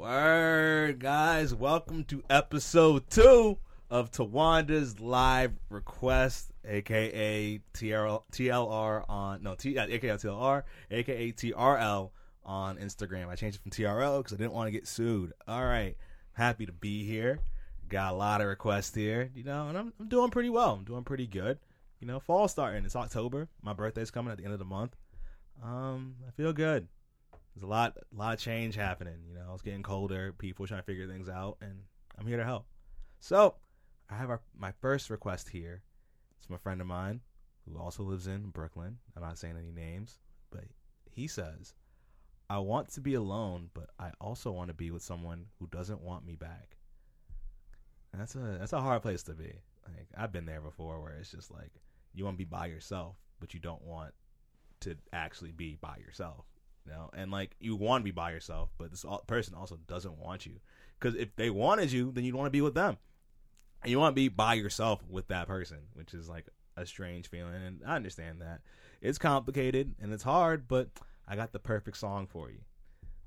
Word, guys. Welcome to episode two of Tawanda's live request, aka TRL, TLR on no T, aka TLR, aka TRL on Instagram. I changed it from TRL because I didn't want to get sued. All right, happy to be here. Got a lot of requests here, you know, and I'm, I'm doing pretty well. I'm doing pretty good. You know, fall starting. It's October. My birthday's coming at the end of the month. Um, I feel good there's a lot a lot of change happening you know? It's getting colder people trying to figure things out and i'm here to help. So i have our, my first request here. It's from a friend of mine who also lives in brooklyn. I'm not saying any names but he says i want to be alone but i also want to be with someone who doesn't want me back. That's a that's a hard place to be. Like i've been there before where it's just like you want to be by yourself but you don't want to actually be by yourself you know, and like you want to be by yourself, but this person also doesn't want you. Because if they wanted you, then you'd want to be with them, and you want to be by yourself with that person, which is like a strange feeling. And I understand that it's complicated and it's hard, but I got the perfect song for you.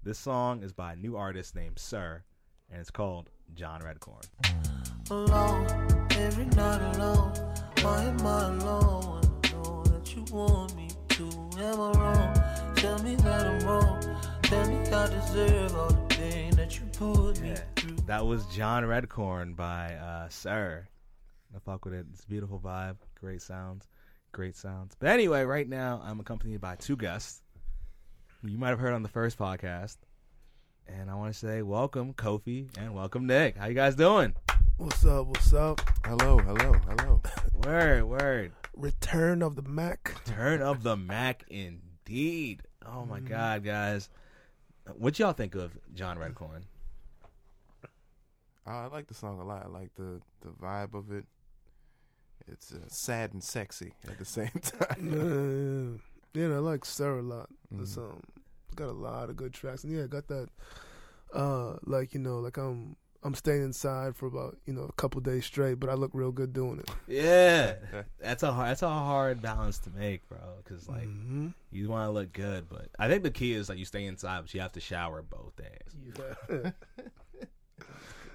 This song is by a new artist named Sir, and it's called John Redcorn. Alone, every night alone. Why am I alone? I know that you want me to. Am I wrong? Tell me that I'm wrong. Tell me I deserve all the pain that you put me through. That was John Redcorn by uh, Sir. I fuck with it. It's a beautiful vibe. Great sounds. Great sounds. But anyway, right now I'm accompanied by two guests you might have heard on the first podcast. And I want to say welcome, Kofi, and welcome, Nick. How you guys doing? What's up? What's up? Hello, hello, hello. word, word. Return of the Mac. Return of the Mac, indeed. Oh my mm-hmm. god, guys! What y'all think of John Redcorn? Uh, I like the song a lot. I like the the vibe of it. It's uh, sad and sexy at the same time. yeah, yeah. I like Sir a lot. Mm-hmm. It's um, got a lot of good tracks, and yeah, got that. Uh, like you know, like I'm I'm staying inside for about you know a couple days straight, but I look real good doing it. Yeah, that's a hard, that's a hard balance to make, bro. Because like mm-hmm. you want to look good, but I think the key is like you stay inside, but you have to shower both days. Yeah.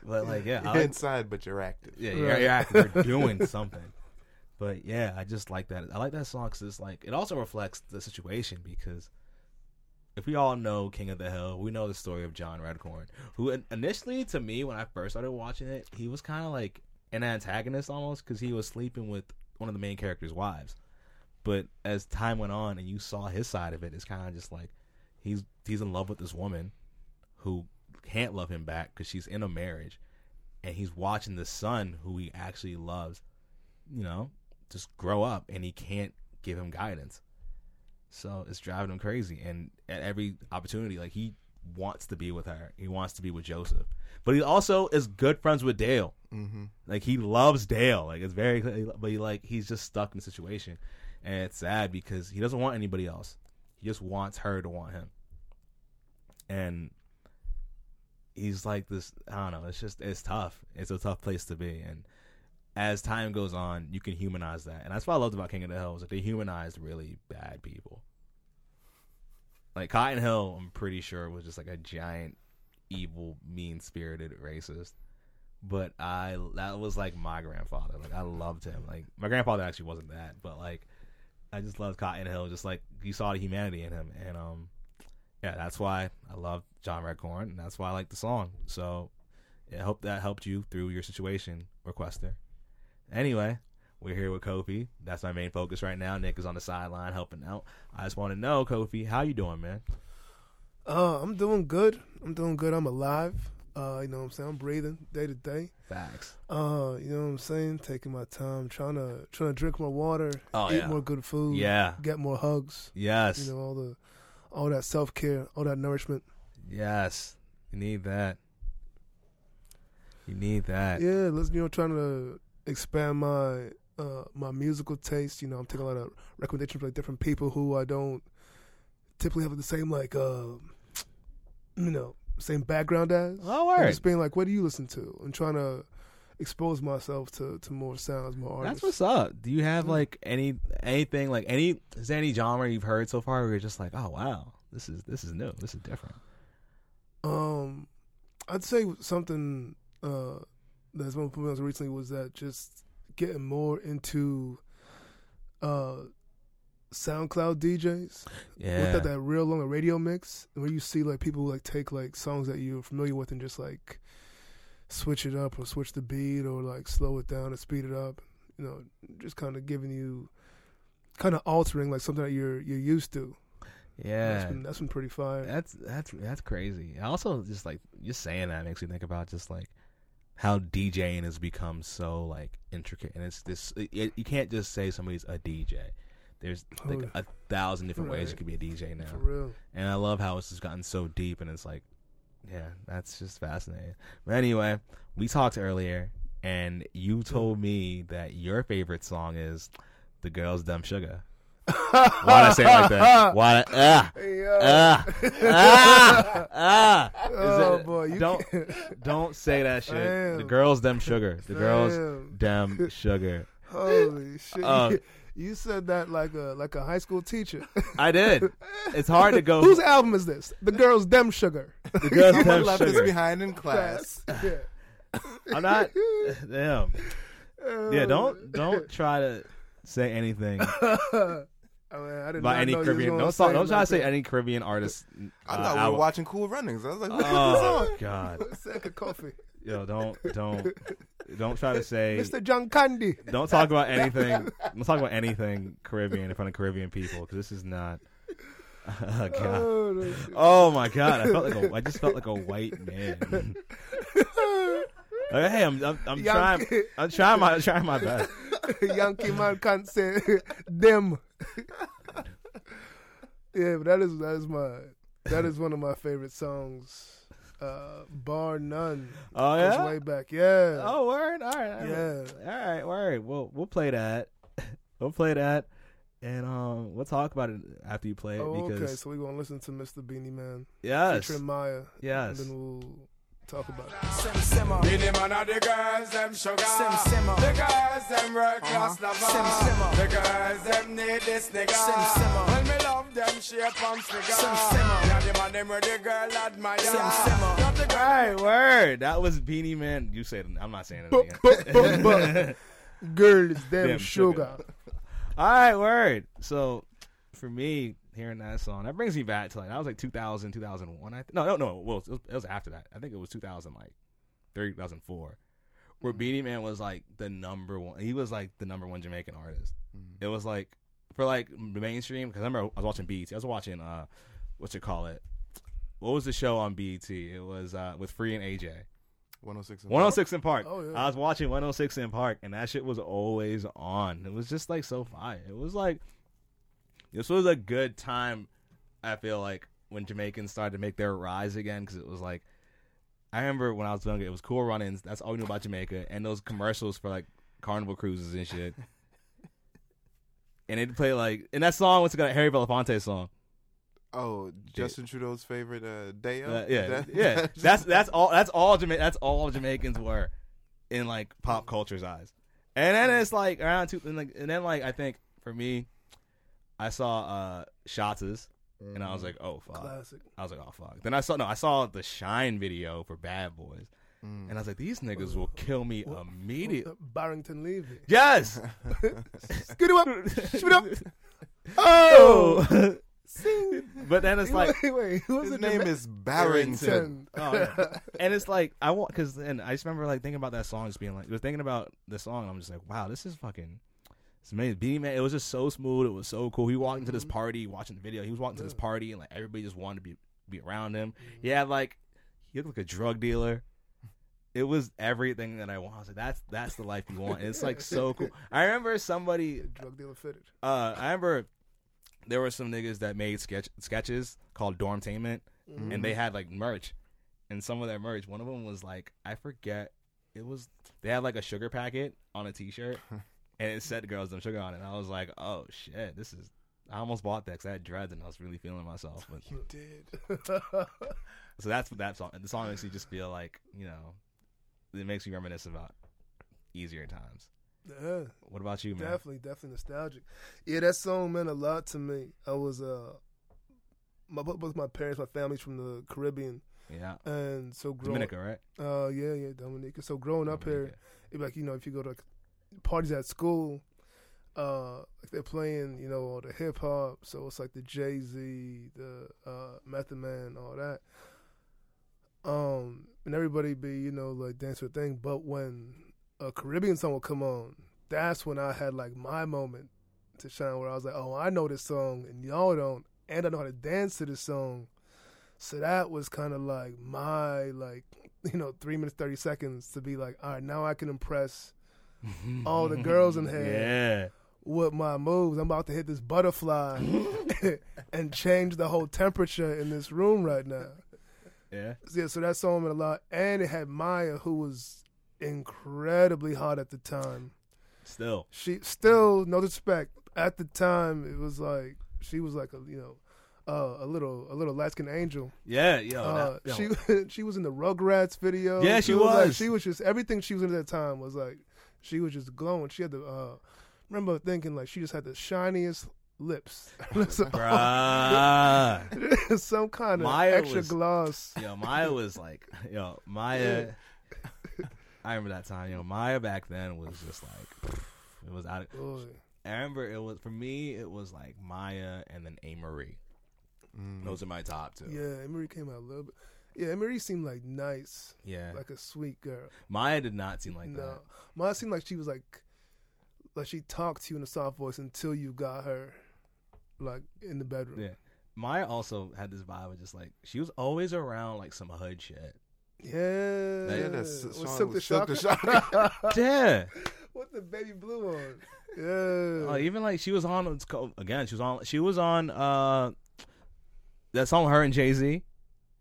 but like yeah, you're inside, but you're active. Yeah, you're, you're active. You're doing something. But yeah, I just like that. I like that song because it's like it also reflects the situation because if we all know King of the Hill, we know the story of John Redcorn, who initially, to me, when I first started watching it, he was kind of like an antagonist almost because he was sleeping with one of the main character's wives. But as time went on and you saw his side of it, it's kind of just like he's he's in love with this woman who can't love him back because she's in a marriage, and he's watching the son who he actually loves, you know, just grow up, and he can't give him guidance. So it's driving him crazy. And at every opportunity, like he wants to be with her. He wants to be with Joseph. But he also is good friends with Dale. Mm-hmm. Like he loves Dale. Like it's very, but he like he's just stuck in the situation, and it's sad because he doesn't want anybody else. He just wants her to want him. And he's like this. I don't know. It's just it's tough. It's a tough place to be. And as time goes on, you can humanize that, and that's what I loved about King of the Hill is that they humanized really bad people. Like Cotton Hill, I'm pretty sure was just like a giant, evil, mean spirited racist. But I that was like my grandfather. Like I loved him. Like my grandfather actually wasn't that, but like I just loved Cotton Hill. Just like you saw the humanity in him, and um, yeah, that's why I love John Redcorn, and that's why I like the song. So I hope that helped you through your situation, requester. Anyway, we're here with Kofi. That's my main focus right now. Nick is on the sideline helping out. I just want to know, Kofi, how you doing, man? Uh, I'm doing good. I'm doing good. I'm alive. Uh, you know what I'm saying? I'm breathing day to day. Facts. Uh, you know what I'm saying? Taking my time, trying to trying to drink more water, oh, eat yeah. more good food, yeah, get more hugs. Yes. You know all the all that self care, all that nourishment. Yes. You need that. You need that. Yeah, let's you know trying to expand my uh, my musical taste. You know, I'm taking a lot of recommendations from like different people who I don't typically have the same like uh, you know same background as. Oh, word. Just being like, what do you listen to? And trying to expose myself to, to more sounds, more artists. That's what's up. Do you have yeah. like any anything like any is there any genre you've heard so far where you're just like, oh wow, this is this is new, this is different. Um, I'd say something uh, that's been put me recently was that just getting more into uh, SoundCloud DJs Yeah. with that, that real long radio mix, where you see like people like take like songs that you're familiar with and just like switch it up or switch the beat or like slow it down or speed it up. You know, just kind of giving you, kind of altering like something that you're you're used to. yeah. That's been, that's been pretty fire. That's that's that's crazy. Also, just like just saying that makes me think about just like how DJing has become so like intricate, and it's this. It, you can't just say somebody's a DJ. There's oh, like Oh, a thousand different ways right. you could be a DJ now, For real. and I love how it's just gotten so deep, and it's like, yeah, that's just fascinating. But anyway, we talked earlier, and you told me that your favorite song is "The Girls Dumb Sugar." Why'd I say it like that? Why? Ah, Hey, yo. ah, ah, ah. Is Oh, it- boy, you don't can't- don't say that shit. The girls them sugar. The girls Damn. them sugar. Holy shit! Uh, you said that like a like a high school teacher. I did. It's hard to go. Whose album is this? The girls dem sugar. the girls Someone them left us sugar? behind in class. yeah. I'm not. Damn. Yeah. Uh, Don't don't try to say anything I mean, I did about not any know you was Caribbean. Don't talk, don't try to say any Caribbean artist. I uh, thought we album. were watching Cool Runnings. I was like, what is Oh this God. Sack of coffee, Yo, don't don't don't try to say. Mr. John Candy. Don't talk about anything. Don't talk about anything Caribbean in front of Caribbean people because this is not. Oh god. Oh, no. Oh my god. I felt like a. I just felt like a white man. Like, hey, I'm I'm, I'm trying. I'm trying my trying my best. Yankee man can't say them. yeah, but that is that is my that is one of my favorite songs, uh, bar none. Oh yeah. way back. Yeah. Oh word. All right. all right. Yeah. All right. Word. We'll we'll play that. We'll play that, and um, we'll talk about it after you play it Oh, because okay, so we're gonna listen to Mr. Beenie Man yes, featuring Mya, yes. and then we'll talk about it. Sim simmer. Oh. Be the man of the girls, them sugar. Sim simmer. Oh. The girls, them world uh-huh. class lover. Sim simmer. Oh. The girls, them need this nigga. Sim simmer. When me love them shape and figure. Sim simmer. Yeah, the man them where the girl admire. Sim simmer. Not the girl. right, word. That was Beenie Man. You said. I'm not saying Bu- it bu- bu- again. bu- Girls, them Them sugar. sugar. All right, word. So for me, hearing that song, that brings me back to like that was like 2000, 2001. I th- no, no, no. Well, it was, it was after that. I think it was 2000, like 2004, where Beenie Man was like the number one. He was like the number one Jamaican artist. It was like for like the mainstream because I remember I was watching BET. I was watching uh, what you call it. What was the show on BET? It was uh with Free and AJ. 106 and 106 in Park. Oh, yeah. I was watching 106 in Park, and that shit was always on. It was just like so fire. It was like this was a good time. I feel like when Jamaicans started to make their rise again, because it was like I remember when I was younger, it was Cool Runnings. That's all we knew about Jamaica, and those commercials for like Carnival cruises and shit. and it played like, and that song was a Harry Belafonte song. Oh, Justin Trudeau's favorite uh, day Uh, yeah, yeah. That- That's that's all. That's all. Jama- that's all Jamaicans were in like pop culture's eyes. And then it's like around two, and, like, and then like I think for me, I saw uh Shottas, and I was like, oh fuck. Classic. I was like, oh fuck. Then I saw no, I saw the Shyne video for Bad Boys, Mm. and I was like, these niggas will kill me What- immediately. Barrington Levy. Yes. Get him up. Shoot up. Oh. Sing. but then it's like wait, wait. Who His the name Jama- is Barrington. Oh, yeah. and it's like I want because and I just remember like thinking about that song, just being like, was thinking about the song. And I'm just like, wow, this is fucking. It's amazing. Beenie Man, it was just so smooth. It was so cool. He walked into this Mm-hmm. party, watching the video. He was walking to this party, and like everybody just wanted to be be around him. He had like he looked like a drug dealer. It was everything that I want. I was like, that's that's the life you want. And it's like so cool. I remember somebody Drug dealer fitted. uh, I remember there were some niggas that made sketch sketches called Dormtainment, and they had like merch, and some of their merch. One of them was like I forget, it was they had like a sugar packet on a T-shirt, and it said "Girls Them Sugar" on it. And I was like, oh shit, this is. I almost bought that because I had dreads and I was really feeling myself. But You did. so that's what that song. The song makes me just feel like you know, it makes me reminisce about easier times. Yeah, What about you, man? definitely, definitely nostalgic. Yeah, that song meant a lot to me. I was uh, my both both my parents, my family's from the Caribbean, Yeah. and so growing, Dominica, right? uh, yeah, yeah, Dominica. So growing up here, it'd be like you know, if you go to like, parties at school, uh, like they're playing, you know, all the hip hop. So it's like the Jay Z, the uh, Method Man, all that. Um, and everybody be, you know, like dance a thing. But when a Caribbean song would come on, that's when I had like my moment to shine, where I was like, oh, I know this song and y'all don't, and I know how to dance to this song. So that was kind of like my like you know three minutes thirty seconds to be like, all right, now I can impress all the girls in here Yeah. with my moves. I'm about to hit this butterfly and change the whole temperature in this room right now. Yeah. Yeah, so that song meant a lot, and it had Mya, who was incredibly hot at the time. Still. She still, no disrespect, at the time it was like she was like a you know. Uh, a little, a little skinned angel. Yeah. Yo. Uh, she she was in the Rugrats video. Yeah, she too. Like, was. she was just everything she was in at that time was like she was just glowing. She had the uh remember thinking like she just had the shiniest lips. So- Bruh. Some kind of Mya extra was- gloss. Yo, Mya was like, yo, Mya. I remember that time. Yo, Mya back then was just like, it was out. Of, Boy. I remember it was for me. It was like Mya and then Amerie. Mm. Those are my top two. Yeah, Amerie came out a little bit. Yeah, Amerie seemed like nice, Yeah. like a sweet girl. Mya did not seem like no, that. Mya seemed like she was like, like she talked to you in a soft voice until you got her, like in the bedroom. Yeah. Mya also had this vibe of just like she was always around like some hood shit. Yeah, Yeah, that's- With Silk the was Silk the Shocker. Yeah. What the baby blue on? Yeah. Oh, even like she was on it's called, again. She was on. She was on uh that song her and Jay Z,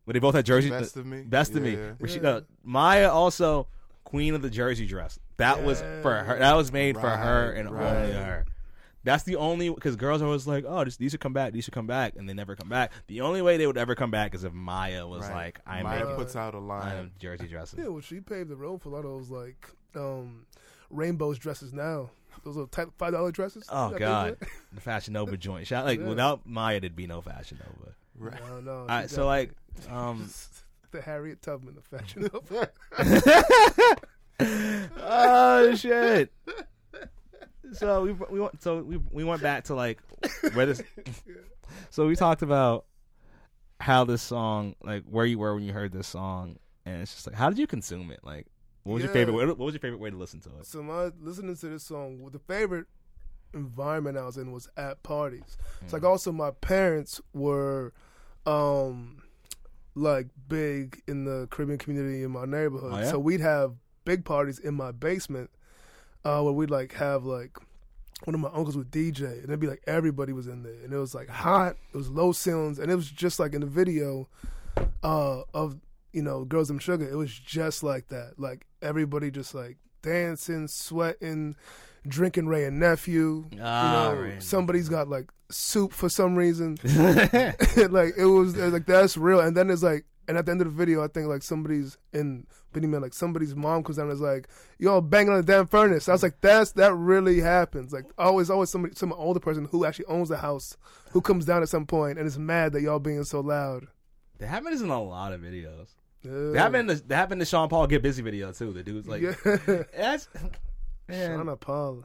where they both had jerseys. Best of me. Best of me. Yeah. Where she Yeah. uh, Mya also queen of the jersey dress. That was for her. That was made for her and right. only her. That's the only because girls are always like, oh, this, these should come back, these should come back, and they never come back. The only way they would ever come back is if Mya was Right. like, I'm Mya making puts out a I'm line. jersey dresses. Yeah, well, she paved the road for a lot of those like um, rainbows dresses now. Those little type five dollar dresses. Oh God, the Fashion Nova joint. Shout, like Yeah. without Mya, there'd be no Fashion Nova. Right. No, no. All right, so like, um, the Harriet Tubman of fashion. Oh shit. So we we went so we we went back to like where this. So we talked about how this song, like where you were when you heard this song, and it's just like, how did you consume it? Like, what was your favorite? Way, what was your favorite way to listen to it? so my listening to this song, the favorite environment I was in was at parties. It's Mm. like also my parents were, um, like big in the Caribbean community in my neighborhood. Oh, yeah? So we'd have big parties in my basement, uh, where we'd like have like one of my uncles would DJ, and it'd be like everybody was in there, and it was like hot. It was low ceilings, and it was just like in the video, uh, of you know Girls and Sugar. It was just like that, like everybody just like dancing, sweating, drinking Wray and Nephew. Ah, you know, Ray somebody's got like soup for some reason. like it was, it was like that's real. And then it's like, and at the end of the video, I think like somebody's in Beenie Man, like somebody's mom comes down and is like, "Y'all banging on the damn furnace." I was like, "That's that really happens." Like always, always somebody, some older person who actually owns the house who comes down at some point and is mad that y'all being so loud. That happens in a lot of videos. Yeah. That happened. In the, that happened to Sean Paul get busy video too. The dude's like, yeah, that's man, Shauna Paul.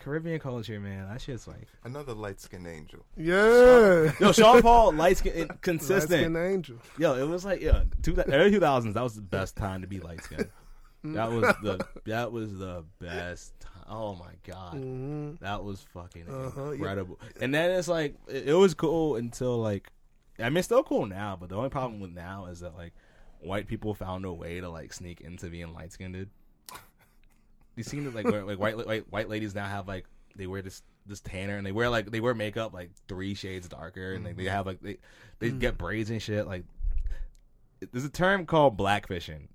Caribbean culture, man. That shit's like, Another light skinned angel. Yeah, yo, Sean Paul, light skin, Light-skinned consistent. angel. Yo, it was like, yeah, two, early two thousands. That was the best time to be light skinned. That was the that was the best. Time. Oh my god, hmm that was fucking Uh-huh, yeah. incredible. And then it's like it, it was cool until like, I mean, it's still cool now. But the only problem with now is that like white people found a way to like sneak into being light skinned. You seen it like where like white white white ladies now have like they wear this this tanner and they wear like they wear makeup like three shades darker and like, they mm-hmm. have like they they mm-hmm. get braids and shit like there's a term called blackfishing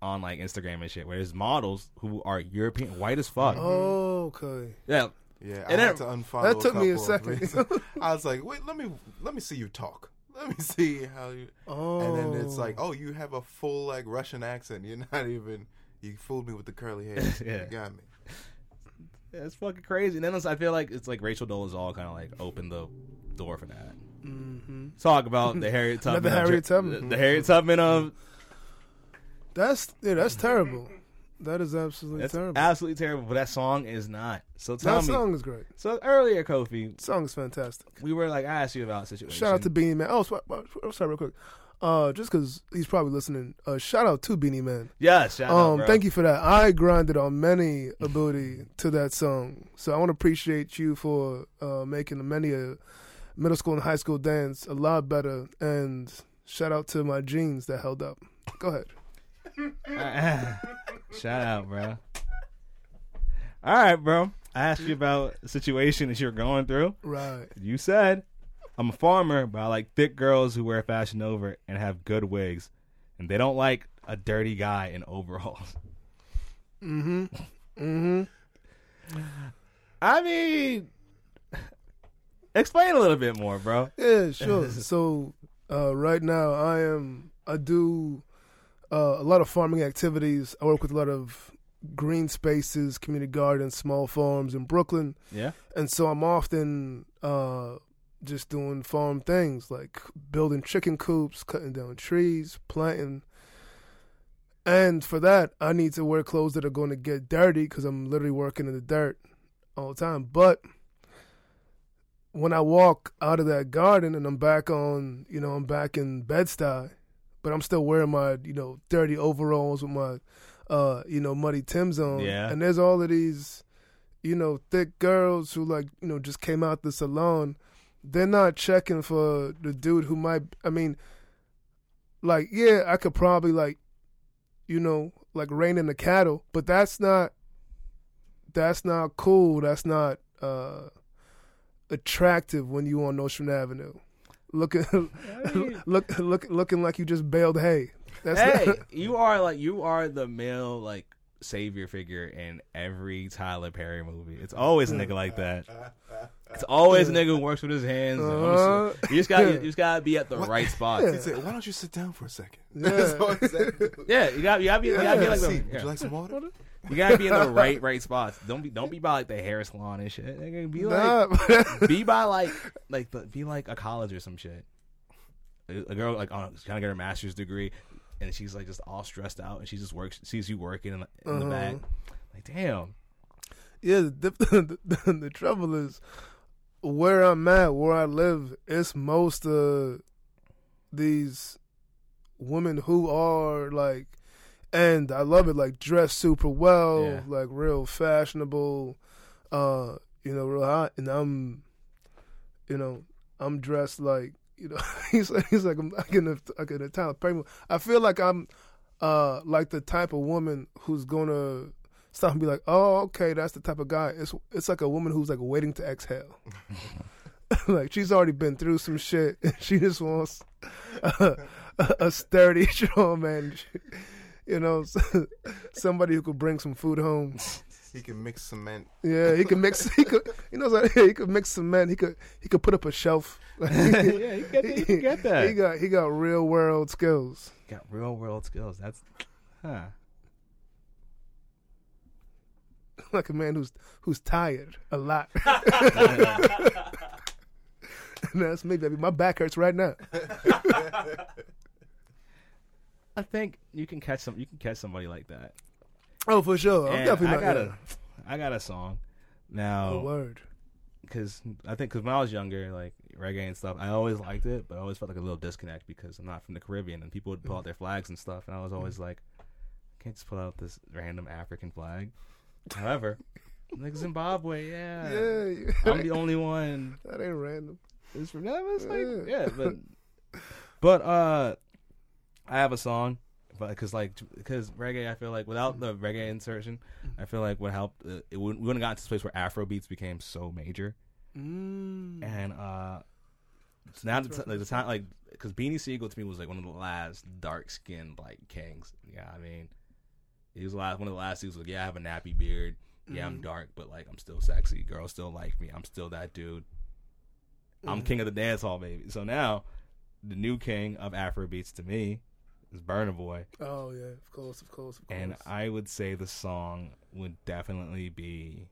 on like Instagram and shit where there's models who are European white as fuck Oh, okay. yeah Yeah, I And had then- to unfollow. That took me a second. I was like, wait, let me let me see you talk. Let me see how you. Oh, And then it's like, oh. oh, you have a full like Russian accent. You're not even. You fooled me with the curly hair. Yeah. You got me. That's fucking crazy. And then I feel like it's like Rachel Dolezal kind of like opened the door for that. hmm Talk about the Harriet Tubman. Another Harriet Tubman. The, the Harriet Tubman of That's yeah, that's terrible. That is absolutely that's terrible. absolutely terrible. But that song is not. So tell that me. song is great. So earlier, Kofi, song is fantastic. we were like, I asked you about a situation. Shout out to Beenie Man. Oh, sw- oh, sorry, real quick. Uh, just because he's probably listening. Uh, shout out to Beenie Man. yes. Shout Um, bro. thank you for that. I grinded on many ability to that song, so I want to appreciate you for uh, making many a middle school and high school dance a lot better. And shout out to my jeans that held up. Go ahead. Shout out, bro. All right, bro. I asked you about a situation that you're going through. Right. You said, I'm a farmer, but I like thick girls who wear Fashion Nova and have good wigs. And they don't like a dirty guy in overalls. Mm-hmm. Mm-hmm. I mean, explain a little bit more, bro. Yeah, sure. so uh, right now, I am I do uh, a lot of farming activities. I work with a lot of green spaces, community gardens, small farms in Brooklyn, Yeah. and so I'm often uh, just doing farm things like building chicken coops, cutting down trees, planting. And for that, I need to wear clothes that are going to get dirty because I'm literally working in the dirt all the time. But when I walk out of that garden and I'm back on, you know, I'm back in Bed-Stuy, but I'm still wearing my, you know, dirty overalls with my, uh, you know, muddy Tim's on. Yeah. And there's all of these, you know, thick girls who like, you know, just came out the salon. They're not checking for the dude who might. I mean, like, yeah, I could probably like, you know, like rein in the cattle, but that's not. That's not cool. That's not. uh attractive when you on Ocean Avenue, looking look look looking like you just baled hay. That's hey, not, you are like you are the male like savior figure in every Tyler Perry movie. It's always a nigga like that. It's always a nigga who works with his hands. Uh-huh. so- you just got you just gotta be at the right spot. Yeah. He said, "Why don't you sit down for a second? Yeah. That's all he said. Yeah, you got you gotta be, you gotta be like See, the, Would yeah. you like some water? you gotta be in the right right spots. Don't be don't be by like the hair salon and shit. Nigga, Be like nah. be by like like the, be like a college or some shit. A, a girl like on trying to get her master's degree, and she's like just all stressed out, and she just works sees you working in, the- in Uh-huh. back. Like damn, yeah, the, the, the, the trouble is where I'm at, where I live. It's most of these women who are like, and I love it, like dress super well, Yeah. like real fashionable, uh, you know, real hot, and I'm, you know, I'm dressed like, you know, he's like, he's like I'm like in a like in a movie. I feel like I'm, uh, like the type of woman who's gonna stop and be like, oh, okay, that's the type of guy. It's it's like a woman who's like waiting to exhale. like she's already been through some shit, and she just wants a, a sturdy, strong man. You know, somebody who could bring some food home. He can mix cement. Yeah, he could mix. He could, you know, what I'm saying? he could mix cement. He could, he could put up a shelf. yeah, you get, you can get that. He got, he got real world skills. He got real world skills. That's huh. Like a man who's who's tired a lot. And that's me, baby. My back hurts right now. I think you can catch some. You can catch somebody like that. Oh, for sure. I'm And definitely I got yeah. a, I got a song Oh, now word. because I think because when I was younger, like reggae and stuff, I always liked it, but I always felt like a little disconnect because I'm not from the Caribbean and people would pull out their flags and stuff, and I was always like, I can't just pull out this random African flag. However, like Zimbabwe, yeah, Yeah, I'm the only one. that ain't random. It's from that. It's like Yeah. yeah, but but uh, I have a song, but because like because reggae, I feel like without the reggae insertion, I feel like what helped uh, it wouldn't, we wouldn't got to this place where Afro beats became so major, Mm. and uh, so now the, t- like the time like because Beanie Siegel to me was like one of the last dark skinned like kings. Yeah, I mean, he was last one of the last. Was like, yeah, I have a nappy beard. Yeah, I'm mm-hmm. dark, but like I'm still sexy. Girls still like me. I'm still that dude. I'm mm-hmm. king of the dance hall, baby. So now, the new king of Afro beats to me is Burna Boy, Oh yeah, of course, of course, of course. and I would say the song would definitely be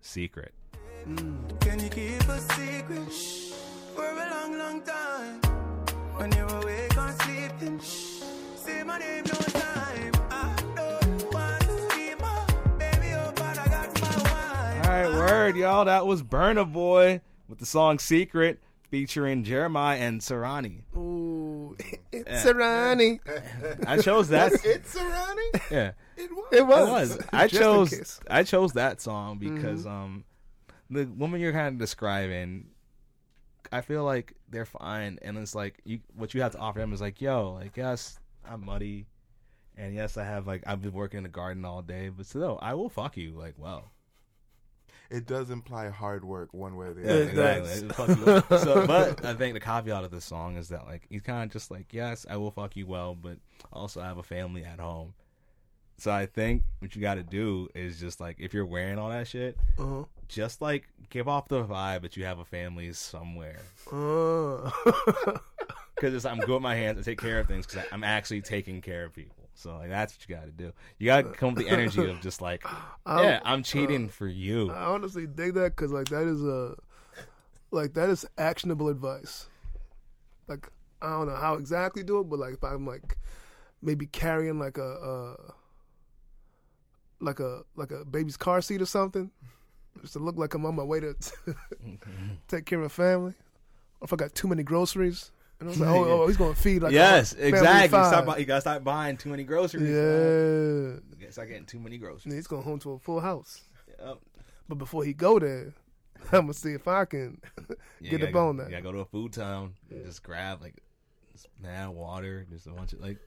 "Secret." Mm. Can you keep a secret for a long, long time. When you awake and sleeping, say my name no time. Right, word, y'all. That was Burna Boy with the song Secret featuring Jeremiah and Serani. Ooh, it's Yeah. a I chose that. It's Ronnie. yeah. It was. It was. I Just chose. I chose that song because um the woman you're kind of describing I feel like they're fine and it's like you what you have to offer them is like yo like yes I'm muddy and yes I have like I've been working in the garden all day but still I will fuck you like well It does imply hard work one way or the other. It exactly does. It'll fuck you well. so but I think the caveat of this song is that like he's kind of just like yes I will fuck you well but also I have a family at home so I think what you got to do is just like if you're wearing all that shit Uh-huh. just like give off the vibe that you have a family somewhere. Uh. Because I'm good with my hands. I take care of things because I'm actually taking care of people. So like that's what you got to do. You got to come with the energy of just like, yeah, I'm cheating for you. I honestly dig that because like that is a like that is actionable advice. Like I don't know how exactly do it, but like if I'm like maybe carrying like a uh like a like a baby's car seat or something, just to look like I'm on my way to take care of a family. Or if I got too many groceries, and I was like, oh, oh, he's gonna feed like yes, family exactly. You, five. stop, buy- you gotta stop buying too many groceries. Yeah, You gotta start getting too many and groceries. he's going home to a full house. Yep. But before he go there, I'm gonna see if I can You get gotta up go- You gotta go to a food town and just grab like just mad water, just a bunch of like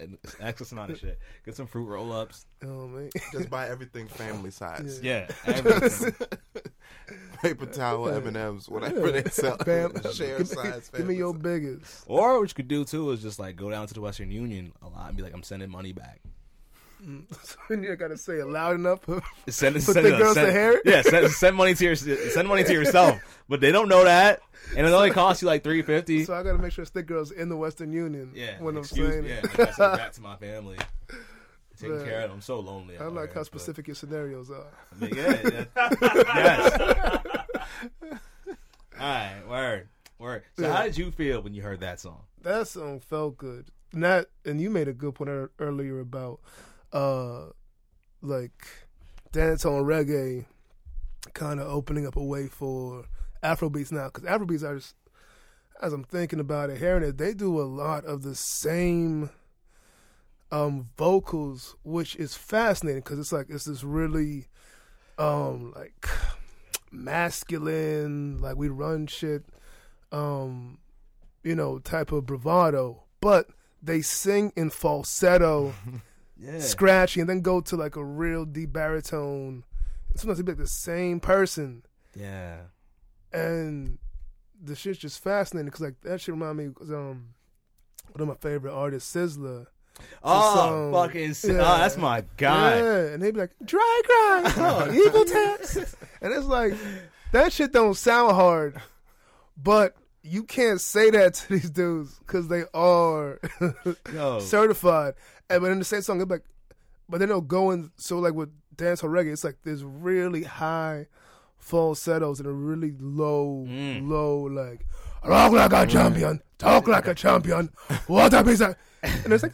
an excess amount of shit. Get some fruit roll ups. Oh man. Just buy everything family size. Yeah, everything. Paper towel, M and M's, whatever they sell. Bam. Share give, size. give me your biggest. Or what you could do too is just like go down to the Western Union a lot and be like, I'm sending money back. Mm. So you gotta say it loud enough. Send, For send, the girls send, to hear it? Yeah, send, send money to your send money to yourself, but they don't know that, and it only costs you like three fifty. so I gotta make sure stick girls in the Western Union. Yeah, When I'm saying me. Yeah, it. like, I send back to my family, taking Man. care of. I'm so lonely. I like how specific your scenarios are. but yeah, yeah. yes. All right, word, word. So, Yeah. how did you feel when you heard that song? That song felt good. And that and you made a good point earlier about uh like dance on reggae kind of opening up a way for Afrobeats now because Afrobeats are just, as I'm thinking about it, hearing it, they do a lot of the same um vocals, which is fascinating because it's like it's this really um like masculine, like we run shit, um, you know, type of bravado, but they sing in falsetto, Yeah, scratchy, and then go to like a real deep baritone. And sometimes they be like the same person, yeah. and the shit's just fascinating because like that shit remind me of um one of my favorite artists, Sizzla. Oh, fucking! s- Yeah. Oh, that's my guy. Yeah, and they'd be like, dry grind, oh, evil text. And it's like, that shit don't sound hard, but you can't say that to these dudes because they are certified. And but in the same song, they're like, but then they'll go in, so like with dancehall reggae, it's like there's really high falsettos and a really low, Mm. low, like, rock like a champion, talk like a champion, what a piece of. And it's like.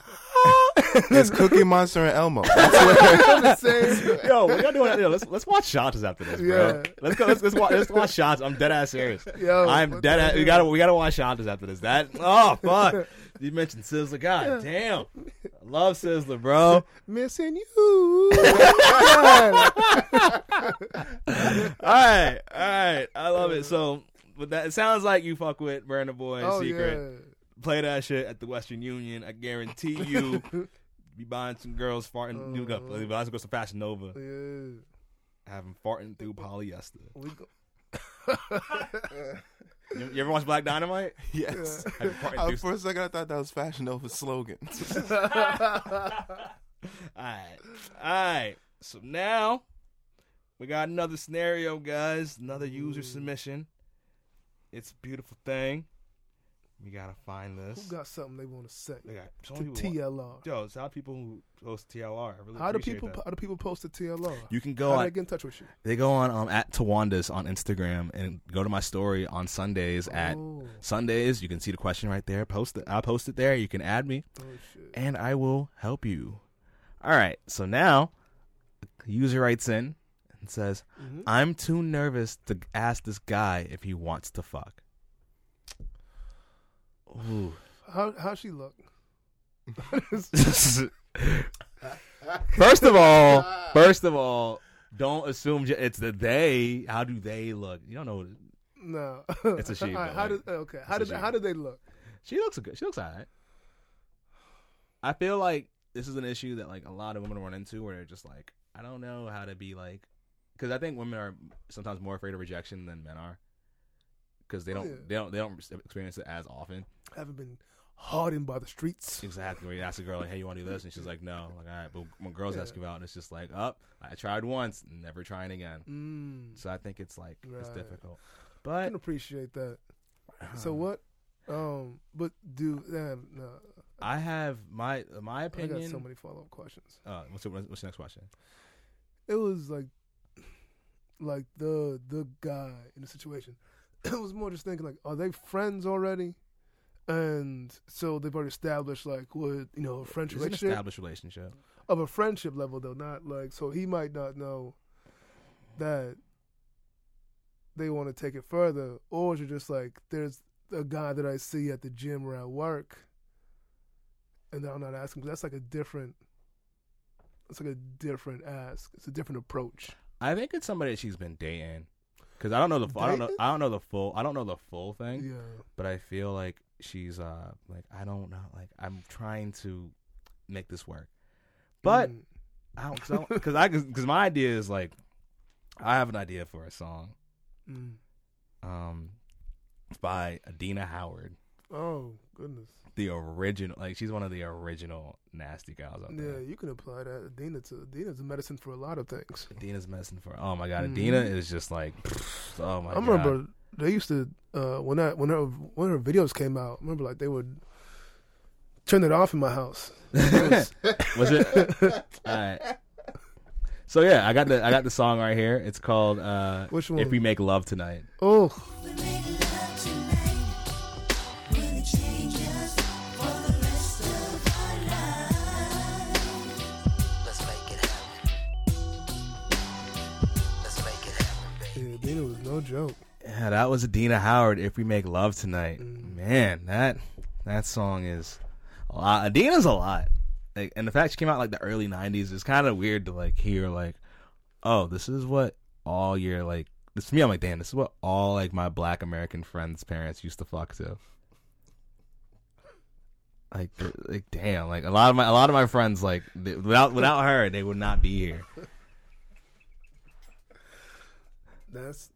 It's Cookie Monster and Elmo. the same. Yo, what y'all doing? Yo, let's let's watch shots after this, bro. Yeah. Let's go. Let's let's watch, let's watch shots. I'm dead ass serious. Yo, I'm dead. Ass, we gotta we gotta watch shots after this. That oh fuck. You mentioned Sizzla. God damn. I love Sizzla, bro. Missing you. all right, all right. I love it. So, but that, it sounds like you fuck with Burna Boy oh Secret. yeah. Play that shit at the Western Union. I guarantee you, be buying some girls farting. you got Uh-huh. buying some girls some Fashion Nova, Yeah. have them farting through polyester. We go- You, you ever watch Black Dynamite? yes. You Uh, through- for a second, I thought that was Fashion Nova's slogan. Alright. Alright. So now we got another scenario, guys. Another user submission. It's a beautiful thing. We gotta find this. Who got something they want to say They got so to many people. TLR? Yo, shout out people who post TLR. I really How do people? that. How do people post to TLR? You can go How on. they get in touch with you? They go on um, at Tawandas on Instagram and go to my story on Sundays at oh, Sundays. You can see the question right there. Post it. I'll post it there. You can add me, oh shit. and I will help you. All right. So now, the user writes in and says, Mhm. "I'm too nervous to ask this guy if he wants to fuck." Ooh. How how she look? first of all, first of all, don't assume it's the they. How do they look? You don't know. no, It's a she, right, how did okay? How did how did they look? She looks good. She looks alright. I feel like this is an issue that like a lot of women run into where they're just like, I don't know how to be like, because I think women are sometimes more afraid of rejection than men are, because they Oh, don't yeah. they don't they don't experience it as often. Haven't been hardened by the streets. Exactly. Where you ask a girl like, "Hey, you want to do this?" and she's like, "No." Like, all right. But when girls Yeah. ask you out, it's just like, "Up, I tried once, never trying again." Mm, So I think it's like it's Right. difficult. I But can appreciate that. So what? Um, but do damn no. I have my my I opinion. got so many follow up questions. uh, what's the, what's the next question? It was like, like the the guy in the situation. It was more just thinking like, are they friends already? And so they've already established like what you know a friendship It's an relationship established relationship. of a friendship level though, not like so he might not know that they want to take it further, or is it just like there's a guy that I see at the gym or at work, and I'm not asking. That's like a different. It's like a different ask. It's a different approach. I think it's somebody that she's been dating. Cause I don't know the full, I don't know I don't know the full I don't know the full thing, Yeah. but I feel like she's uh like I don't know like I'm trying to make this work, but Mm. I don't cause I because my idea is like I have an idea for a song Mm. um by Adina Howard, Oh goodness. the original like she's one of the original nasty gals out there. Yeah, you can apply that. Adina to Adina's medicine for a lot of things. Adina's medicine for oh my god, Mhm. Adina is just like oh my I god. remember they used to uh, when that when her when her videos came out. I remember like they would turn it off in my house. Was- Was it? All right. So yeah, I got the I got the song right here. It's called uh, Which one? "If We Make Love Tonight." oh, Let's make it happen. Let's make it happen, baby. yeah, was no joke. Yeah, that was Adina Howard. "If We Make Love Tonight." Mm. Man, that that song is a lot. Adina's a lot. Like, and the fact she came out like the early '90s is kind of weird to like hear. Like, oh, this is what all your like. This to me, I'm like, damn, this is what all like my Black American friends' parents used to fuck to. Like, like, damn, like a lot of my a lot of my friends, like, they, without without her, they would not be here. That's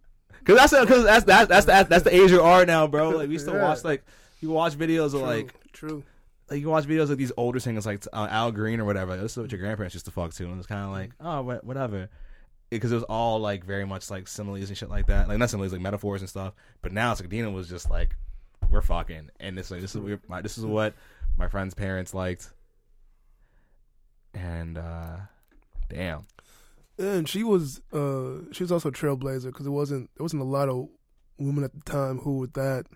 Cause that's because that's that's that's the, that's the age you are now, bro. Like we used to Yeah. watch like you watch videos of true. like true. like you watch videos of these older singers like uh, Al Green or whatever. Like, this is what your grandparents used to fuck to, and it's kind of like oh whatever, because it was all like very much like similes and shit like that. Like not similes, like metaphors and stuff. But now it's like Dina was just like we're fucking, and it's like this is what my this is what my friend's parents liked, and uh damn, And she was uh she was also a trailblazer because it wasn't there wasn't a lot of women at the time who were that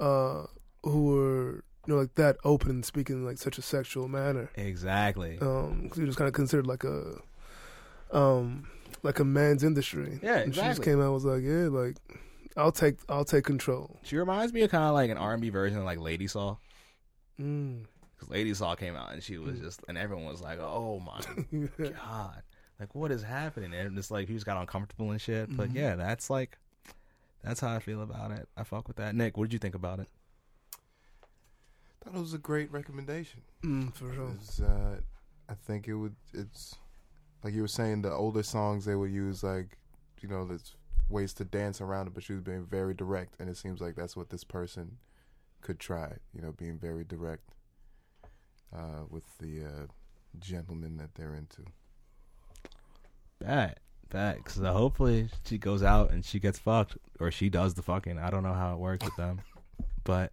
uh who were you know like that open and speaking in like such a sexual manner. exactly. Um, 'cause it was kind of considered like a um like a man's industry. Yeah, And she just came out and was like, yeah, like I'll take I'll take control. She reminds me of kind of like an R and B version of like Lady Saw. Mm. Lady Saw came out and she was just, and everyone was like, "Oh my god, like what is happening?" And it's like he just got uncomfortable and shit. But Mhm. yeah, that's like, that's how I feel about it. I fuck with that. Nick, what did you think about it? Thought it was a great recommendation. mm, for sure. It's, uh, I think it would. It's like you were saying. The older songs they would use, like you know, there's ways to dance around it, but she was being very direct, and it seems like that's what this person could try. You know, being very direct uh, with the uh, gentleman that they're into. Bad. Because uh, hopefully she goes out and she gets fucked, or she does the fucking. I don't know how it works with them, but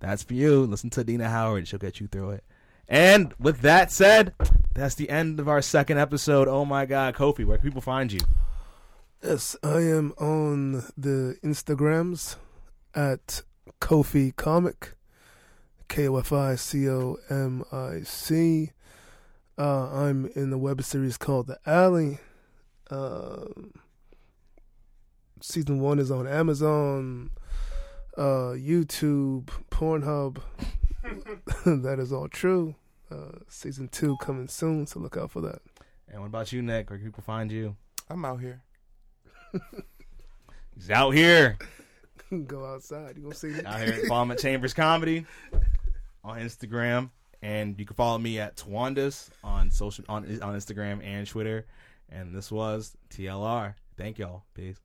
that's for you. Listen to Dina Howard; she'll get you through it. And with that said, that's the end of our second episode. Oh my God, Kofi, where can people find you? Yes, I am on the Instagrams at Kofi Comic, K O F I C O M I C. Uh, I'm in the web series called The Alley. Um season one is on Amazon, uh, YouTube, Pornhub. that is all true. Uh, season two coming soon, so look out for that. And what about you, Nick? Where can people find you? I'm out here. He's out here. Go outside. You gonna see me? out here at Follow him at Chambers Comedy on Instagram, and you can follow me at Twandas on social on on Instagram and Twitter. And this was TLR. Thank y'all. Peace.